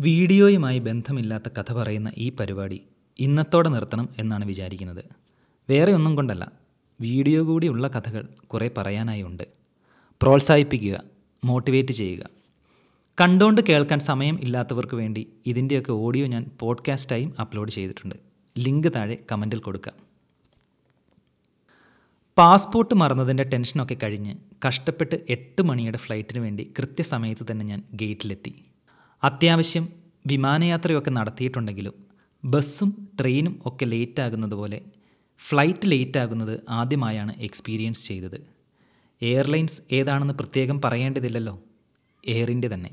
വീഡിയോയുമായി ബന്ധമില്ലാത്ത കഥ പറയുന്ന ഈ പരിപാടി ഇന്നത്തോടെ നിർത്തണം എന്നാണ് വിചാരിക്കുന്നത്. വേറെ ഒന്നും കൊണ്ടല്ല വീഡിയോ കൂടിയുള്ള കഥകൾ കുറേ പറയാനായി ഉണ്ട്. പ്രോത്സാഹിപ്പിക്കുക മോട്ടിവേറ്റ് ചെയ്യുക. കണ്ടോണ്ട് കേൾക്കാൻ സമയം ഇല്ലാത്തവർക്ക് വേണ്ടി ഇതിന്റെയൊക്കെ ഓഡിയോ ഞാൻ പോഡ്കാസ്റ്റായും അപ്ലോഡ് ചെയ്തിട്ടുണ്ട്. ലിങ്ക് താഴെ കമന്റിൽ കൊടുക്കാം. പാസ്പോർട്ട് മറന്നതിന്റെ ടെൻഷനൊക്കെ കഴിഞ്ഞ് കഷ്ടപ്പെട്ട് എട്ട് മണിയുടെ ഫ്ലൈറ്റിന് വേണ്ടി കൃത്യസമയത്ത് തന്നെ ഞാൻ ഗേറ്റിലെത്തി. അത്യാവശ്യം വിമാനയാത്രയൊക്കെ നടത്തിയിട്ടുണ്ടെങ്കിലും ബസ്സും ട്രെയിനും ഒക്കെ ലേറ്റ് ആകുന്നതുപോലെ ഫ്ലൈറ്റ് ലേറ്റ് ആകുന്നത് ആദ്യമായാണ് എക്സ്പീരിയൻസ് ചെയ്തത്. എയർലൈൻസ് ഏതാണെന്ന് പ്രത്യേകം പറയേണ്ടതില്ലല്ലോ. എയറിന്റെ തന്നെ.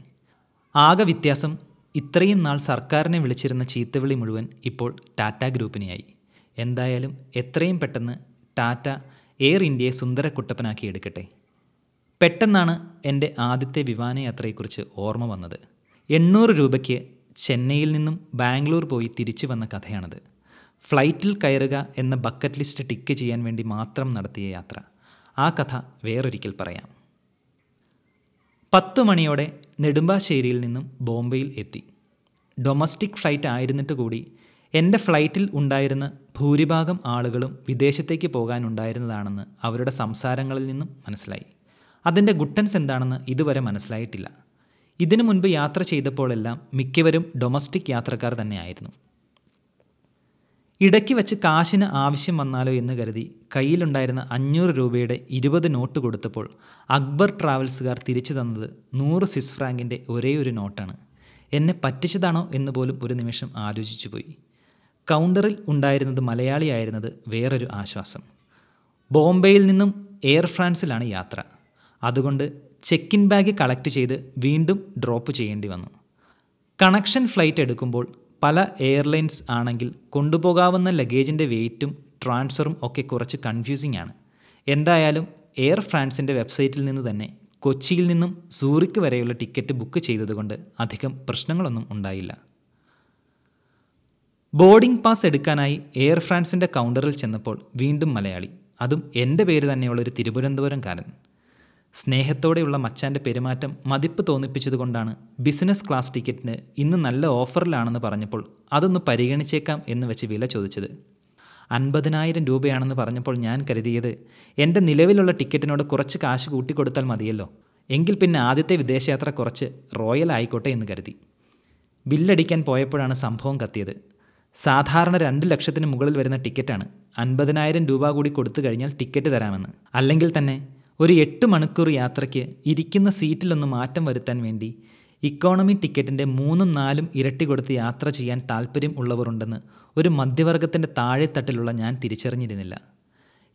ആകെ വ്യത്യാസം ഇത്രയും നാൾ സർക്കാരിനെ വിളിച്ചിരുന്ന ചീത്തവിളി മുഴുവൻ ഇപ്പോൾ ടാറ്റ ഗ്രൂപ്പിനെയായി. എന്തായാലും എത്രയും പെട്ടെന്ന് ടാറ്റ എയർ ഇന്ത്യയെ സുന്ദരക്കുട്ടപ്പനാക്കി എടുക്കട്ടെ. പെട്ടെന്നാണ് എന്റെ ആദ്യത്തെ വിമാനയാത്രയെക്കുറിച്ച് ഓർമ്മ വന്നത്. എണ്ണൂറ് രൂപയ്ക്ക് ചെന്നൈയിൽ നിന്നും ബാംഗ്ലൂർ പോയി തിരിച്ചു വന്ന കഥയാണത്. ഫ്ലൈറ്റിൽ കയറുക എന്ന ബക്കറ്റ് ലിസ്റ്റ് ടിക്ക് ചെയ്യാൻ വേണ്ടി മാത്രം നടത്തിയ യാത്ര. ആ കഥ വേറൊരിക്കൽ പറയാം. പത്ത് മണിയോടെ നെടുമ്പാശ്ശേരിയിൽ നിന്നും ബോംബെയിൽ എത്തി. ഡൊമസ്റ്റിക് ഫ്ലൈറ്റ് ആയിരുന്നിട്ട് കൂടി എന്റെ ഫ്ലൈറ്റിൽ ഉണ്ടായിരുന്ന ഭൂരിഭാഗം ആളുകളും വിദേശത്തേക്ക് പോകാനുണ്ടായിരുന്നതാണെന്ന് അവരുടെ സംസാരങ്ങളിൽ നിന്നും മനസ്സിലായി. അതിന്റെ ഗുട്ടൻസ് എന്താണെന്ന് ഇതുവരെ മനസ്സിലായിട്ടില്ല. ഇതിനു മുൻപ് യാത്ര ചെയ്തപ്പോഴെല്ലാം മിക്കവരും ഡൊമസ്റ്റിക് യാത്രക്കാർ തന്നെയായിരുന്നു. ഇടയ്ക്ക് വെച്ച് കാശിന് ആവശ്യം വന്നാലോ എന്ന് കരുതി കയ്യിലുണ്ടായിരുന്ന അഞ്ഞൂറ് രൂപയുടെ ഇരുപത് നോട്ട് കൊടുത്തപ്പോൾ അക്ബർ ട്രാവൽസുകാർ തിരിച്ചു തന്നത് നൂറ് സിസ് ഫ്രാങ്കിന്റെ ഒരേ ഒരു നോട്ടാണ്. എന്നെ പറ്റിച്ചതാണോ എന്ന് പോലും ഒരു നിമിഷം ആലോചിച്ചു പോയി. കൗണ്ടറിൽ ഉണ്ടായിരുന്നത് മലയാളിയായിരുന്നത് വേറൊരു ആശ്വാസം. ബോംബെയിൽ നിന്നും എയർ ഫ്രാൻസിലാണ് യാത്ര. അതുകൊണ്ട് ചെക്ക് ഇൻ ബാഗ് കളക്ട് ചെയ്ത് വീണ്ടും ഡ്രോപ്പ് ചെയ്യേണ്ടി വന്നു. കണക്ഷൻ ഫ്ലൈറ്റ് എടുക്കുമ്പോൾ പല എയർലൈൻസ് ആണെങ്കിൽ കൊണ്ടുപോകാവുന്ന ലഗേജിന്റെ വെയിറ്റും ട്രാൻസ്ഫറും ഒക്കെ കുറച്ച് കൺഫ്യൂസിംഗ് ആണ്. എന്തായാലും എയർ ഫ്രാൻസിന്റെ വെബ്സൈറ്റിൽ നിന്ന് തന്നെ കൊച്ചിയിൽ നിന്നും സൂറിക്ക് വരെയുള്ള ടിക്കറ്റ് ബുക്ക് ചെയ്തതുകൊണ്ട് അധികം പ്രശ്നങ്ങളൊന്നും ഉണ്ടായില്ല. ബോർഡിംഗ് പാസ് എടുക്കാനായി എയർ ഫ്രാൻസിന്റെ കൗണ്ടറിൽ ചെന്നപ്പോൾ വീണ്ടും മലയാളി. അതും എന്റെ പേര് തന്നെയുള്ള ഒരു തിരുവനന്തപുരംകാരൻ. സ്നേഹത്തോടെയുള്ള മച്ചാന്റെ പെരുമാറ്റം മതിപ്പ് തോന്നിപ്പിച്ചതുകൊണ്ടാണ് ബിസിനസ് ക്ലാസ് ടിക്കറ്റിന് ഇന്ന് നല്ല ഓഫറിലാണെന്ന് പറഞ്ഞപ്പോൾ അതൊന്ന് പരിഗണിച്ചേക്കാം എന്ന് വെച്ച് വില ചോദിച്ചത്. അൻപതിനായിരം രൂപയാണെന്ന് പറഞ്ഞപ്പോൾ ഞാൻ കരുതിയത് എന്റെ നിലവിലുള്ള ടിക്കറ്റിനോട് കുറച്ച് കാശ് കൂട്ടിക്കൊടുത്താൽ മതിയല്ലോ. എങ്കിൽ പിന്നെ ആദ്യത്തെ വിദേശയാത്ര കുറച്ച് റോയൽ ആയിക്കോട്ടെ എന്ന് കരുതി. ബില്ലടിക്കാൻ പോയപ്പോഴാണ് സംഭവം കത്തിയത്. സാധാരണ രണ്ട് ലക്ഷത്തിന് മുകളിൽ വരുന്ന ടിക്കറ്റാണ് അൻപതിനായിരം രൂപ കൂടി കൊടുത്തു കഴിഞ്ഞാൽ ടിക്കറ്റ് തരാമെന്ന്. അല്ലെങ്കിൽ തന്നെ ഒരു എട്ട് മണിക്കൂർ യാത്രയ്ക്ക് ഇരിക്കുന്ന സീറ്റിലൊന്ന് മാറ്റം വരുത്താൻ വേണ്ടി ഇക്കോണമി ടിക്കറ്റിന്റെ മൂന്നും നാലും ഇരട്ടി കൊടുത്ത് യാത്ര ചെയ്യാൻ താല്പര്യം ഉള്ളവരുണ്ടെന്ന് ഒരു മധ്യവർഗത്തിന്റെ താഴെത്തട്ടിലുള്ള ഞാൻ തിരിച്ചറിഞ്ഞിരുന്നില്ല.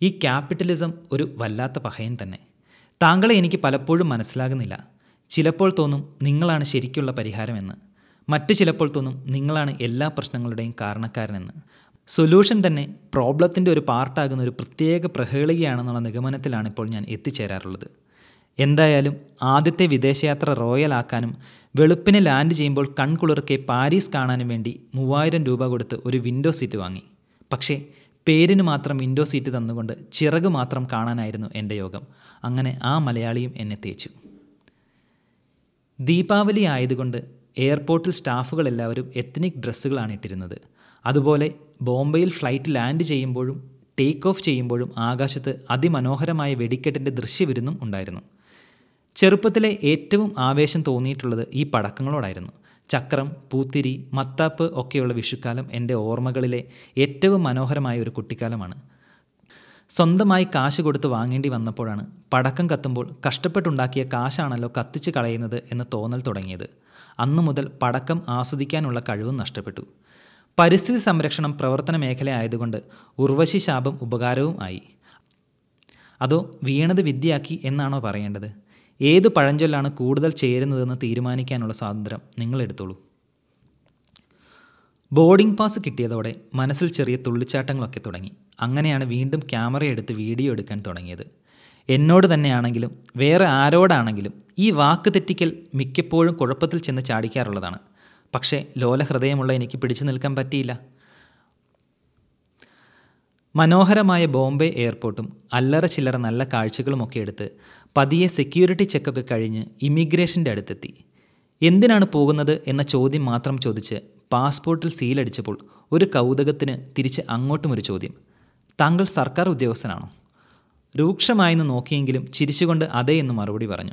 ഈ ക്യാപിറ്റലിസം ഒരു വല്ലാത്ത പഹയൻ തന്നെ. താങ്കളെ എനിക്ക് പലപ്പോഴും മനസ്സിലാകുന്നില്ല. ചിലപ്പോൾ തോന്നും നിങ്ങളാണ് ശരിക്കുള്ള പരിഹാരമെന്ന്. മറ്റു ചിലപ്പോൾ തോന്നും നിങ്ങളാണ് എല്ലാ പ്രശ്നങ്ങളുടെയും കാരണക്കാരനെന്ന്. സൊല്യൂഷൻ തന്നെ പ്രോബ്ലത്തിന്റെ ഒരു പാർട്ടാകുന്ന ഒരു പ്രത്യേക പ്രഹേളികയാണെന്നുള്ള നിഗമനത്തിലാണ് ഇപ്പോൾ ഞാൻ എത്തിച്ചേരാറുള്ളത്. എന്തായാലും ആദ്യത്തെ വിദേശയാത്ര റോയൽ ആക്കാനും വെളുപ്പിനെ ലാൻഡ് ചെയ്യുമ്പോൾ കൺകുളിർക്കെ പാരീസ് കാണാനും വേണ്ടി മൂവായിരം രൂപ കൊടുത്ത് ഒരു വിൻഡോ സീറ്റ് വാങ്ങി. പക്ഷേ പേരിന് മാത്രം വിൻഡോ സീറ്റ് തന്നുകൊണ്ട് ചിറക് മാത്രം കാണാനായിരുന്നു എന്റെ യോഗം. അങ്ങനെ ആ മലയാളിയും എന്നെ തേച്ചു. ദീപാവലി ആയതുകൊണ്ട് എയർപോർട്ടിൽ സ്റ്റാഫുകളെല്ലാവരും എത്നിക് ഡ്രസ്സുകളാണ് ഇട്ടിരുന്നത്. അതുപോലെ ബോംബെയിൽ ഫ്ലൈറ്റ് ലാൻഡ് ചെയ്യുമ്പോഴും ടേക്ക് ഓഫ് ചെയ്യുമ്പോഴും ആകാശത്ത് അതിമനോഹരമായ വെടിക്കെട്ടിന്റെ ദൃശ്യവിരുന്നും ഉണ്ടായിരുന്നു. ചെറുപ്പത്തിലെ ഏറ്റവും ആവേശം തോന്നിയിട്ടുള്ളത് ഈ പടക്കങ്ങളോടായിരുന്നു. ചക്രം പൂത്തിരി മത്താപ്പ് ഒക്കെയുള്ള വിഷുക്കാലം എന്റെ ഓർമ്മകളിലെ ഏറ്റവും മനോഹരമായ ഒരു കുട്ടിക്കാലമാണ്. സ്വന്തമായി കാശ് കൊടുത്ത് വാങ്ങേണ്ടി വന്നപ്പോഴാണ് പടക്കം കത്തുമ്പോൾ കഷ്ടപ്പെട്ടുണ്ടാക്കിയ കാശാണല്ലോ കത്തിച്ച് കളയുന്നത് എന്ന് തോന്നൽ തുടങ്ങിയത്. അന്നു മുതൽ പടക്കം ആസ്വദിക്കാനുള്ള കഴിവും നഷ്ടപ്പെട്ടു. പരിസ്ഥിതി സംരക്ഷണം പ്രവർത്തന മേഖല ആയതുകൊണ്ട് ഉർവശി ശാപം ഉപകാരവും ആയി. അതോ വീണത് വിദ്യയാക്കി എന്നാണോ പറയേണ്ടത്? ഏത് പഴഞ്ചൊല്ലാണ് കൂടുതൽ ചേരുന്നതെന്ന് തീരുമാനിക്കാനുള്ള സ്വാതന്ത്ര്യം നിങ്ങൾ എടുത്തോളൂ. ബോർഡിംഗ് പാസ് കിട്ടിയതോടെ മനസ്സിൽ ചെറിയ തുള്ളിച്ചാട്ടങ്ങളൊക്കെ തുടങ്ങി. അങ്ങനെയാണ് വീണ്ടും ക്യാമറ എടുത്ത് വീഡിയോ എടുക്കാൻ തുടങ്ങിയത്. എന്നോട് തന്നെയാണെങ്കിലും വേറെ ആരോടാണെങ്കിലും ഈ വാക്ക് തെറ്റിക്കൽ മിക്കപ്പോഴും കുഴപ്പത്തിൽ ചെന്ന് ചാടിക്കാറുള്ളതാണ്. പക്ഷേ ലോലഹൃദയമുള്ള എനിക്ക് പിടിച്ചു നിൽക്കാൻ പറ്റിയില്ല. മനോഹരമായ ബോംബെ എയർപോർട്ടും അല്ലറ ചില്ലറ നല്ല കാഴ്ചകളുമൊക്കെ എടുത്ത് പതിയെ സെക്യൂരിറ്റി ചെക്കൊക്കെ കഴിഞ്ഞ് ഇമിഗ്രേഷന്റെ അടുത്തെത്തി. എന്തിനാണ് പോകുന്നത് എന്ന ചോദ്യം മാത്രം ചോദിച്ച് പാസ്പോർട്ടിൽ സീലടിച്ചപ്പോൾ ഒരു കൗതുകത്തിന് തിരിച്ച് അങ്ങോട്ടും ഒരു ചോദ്യം. താങ്കൾ സർക്കാർ ഉദ്യോഗസ്ഥനാണോ? രൂക്ഷമായെന്ന് നോക്കിയെങ്കിലും ചിരിച്ചുകൊണ്ട് അതേ എന്ന് മറുപടി പറഞ്ഞു.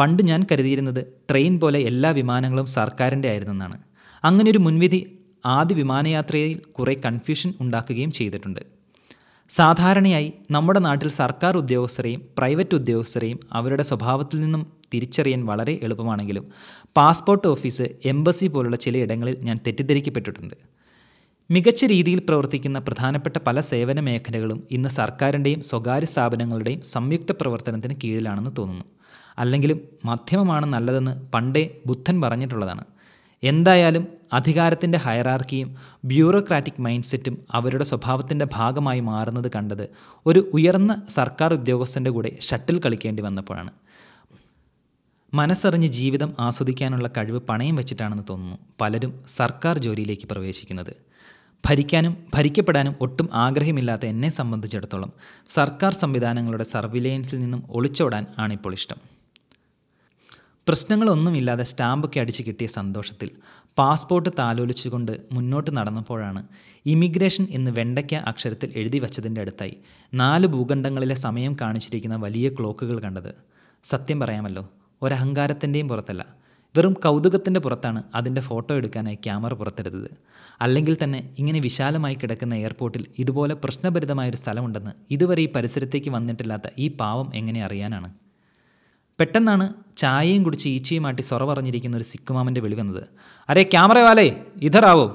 പണ്ട് ഞാൻ കരുതിയിരുന്നത് ട്രെയിൻ പോലെ എല്ലാ വിമാനങ്ങളും സർക്കാരിന്റെ ആയിരുന്നെന്നാണ്. അങ്ങനെ ഒരു മുൻവിധി ആദ്യ വിമാനയാത്രയിൽ കുറേ കൺഫ്യൂഷൻ ഉണ്ടാക്കുകയും ചെയ്തിട്ടുണ്ട്. സാധാരണയായി നമ്മുടെ നാട്ടിൽ സർക്കാർ ഉദ്യോഗസ്ഥരെയും പ്രൈവറ്റ് ഉദ്യോഗസ്ഥരെയും അവരുടെ സ്വഭാവത്തിൽ നിന്നും തിരിച്ചറിയാൻ വളരെ എളുപ്പമാണെങ്കിലും പാസ്പോർട്ട് ഓഫീസ് എംബസി പോലുള്ള ചില ഇടങ്ങളിൽ ഞാൻ തെറ്റിദ്ധരിക്കപ്പെട്ടിട്ടുണ്ട്. മികച്ച രീതിയിൽ പ്രവർത്തിക്കുന്ന പ്രധാനപ്പെട്ട പല സേവന മേഖലകളും ഇന്ന് സർക്കാരിന്റെയും സ്വകാര്യ സ്ഥാപനങ്ങളുടെയും സംയുക്ത പ്രവർത്തനത്തിന് കീഴിലാണെന്ന് തോന്നുന്നു. അല്ലെങ്കിലും മാധ്യമമാണ് നല്ലതെന്ന് പണ്ടേ ബുദ്ധൻ പറഞ്ഞിട്ടുള്ളതാണ്. എന്തായാലും അധികാരത്തിന്റെ ഹയറാർക്കിയും ബ്യൂറോക്രാറ്റിക് മൈൻഡ് സെറ്റും അവരുടെ സ്വഭാവത്തിന്റെ ഭാഗമായി മാറുന്നത് കണ്ടത് ഒരു ഉയർന്ന സർക്കാർ ഉദ്യോഗസ്ഥന്റെ കൂടെ ഷട്ടിൽ കളിക്കേണ്ടി വന്നപ്പോഴാണ്. മനസ്സറിഞ്ഞ് ജീവിതം ആസ്വദിക്കാനുള്ള കഴിവ് പണയം വെച്ചിട്ടാണെന്ന് തോന്നുന്നു പലരും സർക്കാർ ജോലിയിലേക്ക് പ്രവേശിക്കുന്നത്. ഭരിക്കാനും ഭരിക്കപ്പെടാനും ഒട്ടും ആഗ്രഹമില്ലാത്ത എന്നെ സംബന്ധിച്ചിടത്തോളം സർക്കാർ സംവിധാനങ്ങളുടെ സർവിലയൻസിൽ നിന്നും ഒളിച്ചോടാൻ ആണിപ്പോൾ ഇഷ്ടം. പ്രശ്നങ്ങളൊന്നുമില്ലാതെ സ്റ്റാമ്പൊക്കെ അടിച്ചു കിട്ടിയ സന്തോഷത്തിൽ പാസ്പോർട്ട് താലോലിച്ചുകൊണ്ട് മുന്നോട്ട് നടന്നപ്പോഴാണ് ഇമിഗ്രേഷൻ എന്ന് വെണ്ടയ്ക്ക അക്ഷരത്തിൽ എഴുതി വച്ചതിന്റെ അടുത്തായി നാല് ഭൂഖണ്ഡങ്ങളിലെ സമയം കാണിച്ചിരിക്കുന്ന വലിയ ക്ലോക്കുകൾ കണ്ടത്. സത്യം പറയാമല്ലോ ഒരഹങ്കാരത്തിന്റെയും പുറത്തല്ല. വെറും കൗതുകത്തിന്റെ പുറത്താണ് അതിന്റെ ഫോട്ടോ എടുക്കാനായി ക്യാമറ പുറത്തെടുത്തത്. അല്ലെങ്കിൽ തന്നെ ഇങ്ങനെ വിശാലമായി കിടക്കുന്ന എയർപോർട്ടിൽ ഇതുപോലെ പ്രശ്നഭരിതമായൊരു സ്ഥലമുണ്ടെന്ന് ഇതുവരെ ഈ പരിസരത്തേക്ക് വന്നിട്ടില്ലാത്ത ഈ പാവം എങ്ങനെ അറിയാനാണ്? പെട്ടെന്നാണ് ചായയും കുടിച്ച് ഈച്ചയുമാട്ടി സൊറ പറഞ്ഞിരിക്കുന്ന ഒരു സിക്കുമാമന്റെ വിളി വന്നത്. അരേ ക്യാമറ വാലേ ഇതറാവോ?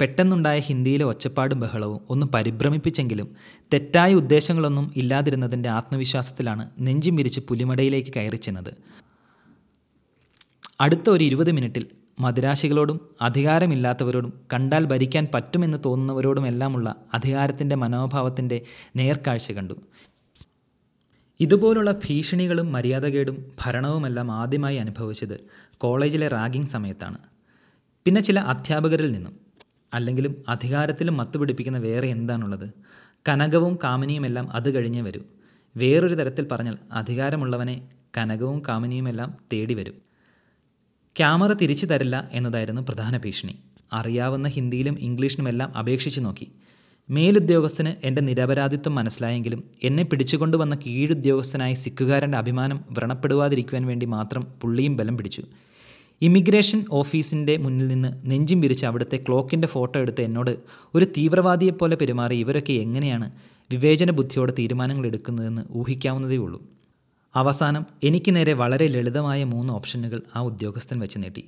പെട്ടെന്നുണ്ടായ ഹിന്ദിയിലെ ഒച്ചപ്പാടും ബഹളവും ഒന്ന് പരിഭ്രമിപ്പിച്ചെങ്കിലും തെറ്റായ ഉദ്ദേശങ്ങളൊന്നും ഇല്ലാതിരുന്നതിന്റെ ആത്മവിശ്വാസത്തിലാണ് നെഞ്ചും വിരിച്ച് പുലിമടയിലേക്ക് കയറി ചെന്നത്. അടുത്ത ഒരു ഇരുപത് മിനിറ്റിൽ മദിരാശികളോടും അധികാരമില്ലാത്തവരോടും കണ്ടാൽ ഭരിക്കാൻ പറ്റുമെന്ന് തോന്നുന്നവരോടുമെല്ലാമുള്ള അധികാരത്തിന്റെ മനോഭാവത്തിന്റെ നേർക്കാഴ്ച കണ്ടു. ഇതുപോലുള്ള ഭീഷണികളും മര്യാദകേടും ഭരണവുമെല്ലാം ആദ്യമായി അനുഭവിച്ചത് കോളേജിലെ റാഗിംഗ് സമയത്താണ്. പിന്നെ ചില അധ്യാപകരിൽ നിന്നും അല്ലെങ്കിലും അധികാരത്തിലും മത്തുപിടിപ്പിക്കുന്ന വേറെ എന്താണുള്ളത്? കനകവും കാമിനിയുമെല്ലാം അത് കഴിഞ്ഞേ വരൂ. വേറൊരു തരത്തിൽ പറഞ്ഞാൽ അധികാരമുള്ളവനെ കനകവും കാമിനിയുമെല്ലാം തേടി വരും. ക്യാമറ തിരിച്ചു തരില്ല എന്നതായിരുന്നു പ്രധാന ഭീഷണി. അറിയാവുന്ന ഹിന്ദിയിലും ഇംഗ്ലീഷിലുമെല്ലാം അപേക്ഷിച്ചു നോക്കി. മേലുദ്യോഗസ്ഥന് എന്റെ നിരപരാധിത്വം മനസ്സിലായെങ്കിലും എന്നെ പിടിച്ചുകൊണ്ടുവന്ന കീഴുദ്യോഗസ്ഥനായ സിക്കുകാരന്റെ അഭിമാനം വ്രണപ്പെടുവാതിരിക്കുവാൻ വേണ്ടി മാത്രം പുള്ളിയും ബലം പിടിച്ചു. ഇമിഗ്രേഷൻ ഓഫീസിന്റെ മുന്നിൽ നിന്ന് നെഞ്ചും വിരിച്ച് അവിടുത്തെ ക്ലോക്കിന്റെ ഫോട്ടോ എടുത്ത് എന്നോട് ഒരു തീവ്രവാദിയെപ്പോലെ പെരുമാറി ഇവരൊക്കെ എങ്ങനെയാണ് വിവേചന ബുദ്ധിയോടെ തീരുമാനങ്ങൾ എടുക്കുന്നതെന്ന് ഊഹിക്കാവുന്നതേ ഉള്ളൂ അവസാനം എനിക്ക് നേരെ വളരെ ലളിതമായ മൂന്ന് ഓപ്ഷനുകൾ ആ ഉദ്യോഗസ്ഥൻ വെച്ച് നീട്ടി.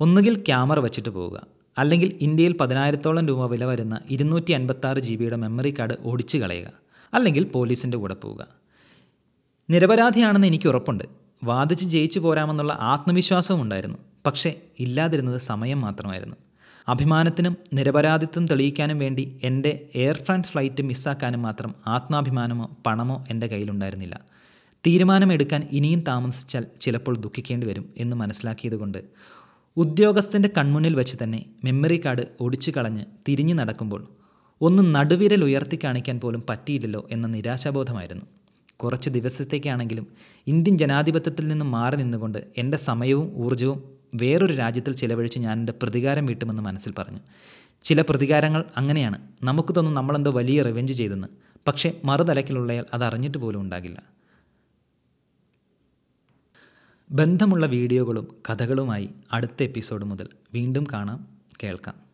ഒന്നുകിൽ ക്യാമറ വെച്ചിട്ട് പോവുക. അല്ലെങ്കിൽ ഇന്ത്യയിൽ പതിനായിരത്തോളം രൂപ വില വരുന്ന ഇരുന്നൂറ്റി അൻപത്താറ് ജി ബിയുടെ മെമ്മറി കാർഡ് ഓടിച്ചു കളയുക. അല്ലെങ്കിൽ പോലീസിന്റെ കൂടെ പോവുക. നിരപരാധിയാണെന്ന് എനിക്ക് ഉറപ്പുണ്ട്. വാദിച്ച് ജയിച്ചു പോരാമെന്നുള്ള ആത്മവിശ്വാസവും ഉണ്ടായിരുന്നു. പക്ഷേ ഇല്ലാതിരുന്നത് സമയം മാത്രമായിരുന്നു. അഭിമാനത്തിനും നിരപരാധിത്വം തെളിയിക്കാനും വേണ്ടി എന്റെ എയർ ഫ്രാൻസ് ഫ്ലൈറ്റ് മിസ്സാക്കാനും മാത്രം ആത്മാഭിമാനമോ പണമോ എന്റെ കയ്യിലുണ്ടായിരുന്നില്ല. തീരുമാനമെടുക്കാൻ ഇനിയും താമസിച്ചാൽ ചിലപ്പോൾ ദുഃഖിക്കേണ്ടി വരും എന്ന് മനസ്സിലാക്കിയതുകൊണ്ട് ഉദ്യോഗസ്ഥന്റെ കൺമുന്നിൽ വെച്ച് തന്നെ മെമ്മറി കാർഡ് ഒടിച്ചു കളഞ്ഞ് തിരിഞ്ഞു നടക്കുമ്പോൾ ഒന്ന് നടുവിരൽ ഉയർത്തി കാണിക്കാൻ പോലും പറ്റിയില്ലല്ലോ എന്ന നിരാശാബോധമായിരുന്നു. കുറച്ച് ദിവസത്തേക്കാണെങ്കിലും ഇന്ത്യൻ ജനാധിപത്യത്തിൽ നിന്ന് മാറി നിന്നുകൊണ്ട് എന്റെ സമയവും ഊർജവും വേറൊരു രാജ്യത്തിൽ ചിലവഴിച്ച് ഞാൻ എന്റെ പ്രതികാരം വീട്ടുമെന്ന് മനസ്സിൽ പറഞ്ഞു. ചില പ്രതികാരങ്ങൾ അങ്ങനെയാണ്. നമുക്ക് തോന്നും നമ്മളെന്തോ വലിയ റിവെഞ്ച് ചെയ്തെന്ന്. പക്ഷേ മറുതലക്കിലുള്ളയാൾ അത് അറിഞ്ഞിട്ട് പോലും ഉണ്ടാകില്ല. ബന്ധമുള്ള വീഡിയോകളും കഥകളുമായി അടുത്ത എപ്പിസോഡ് മുതൽ വീണ്ടും കാണാം. കേൾക്കാം.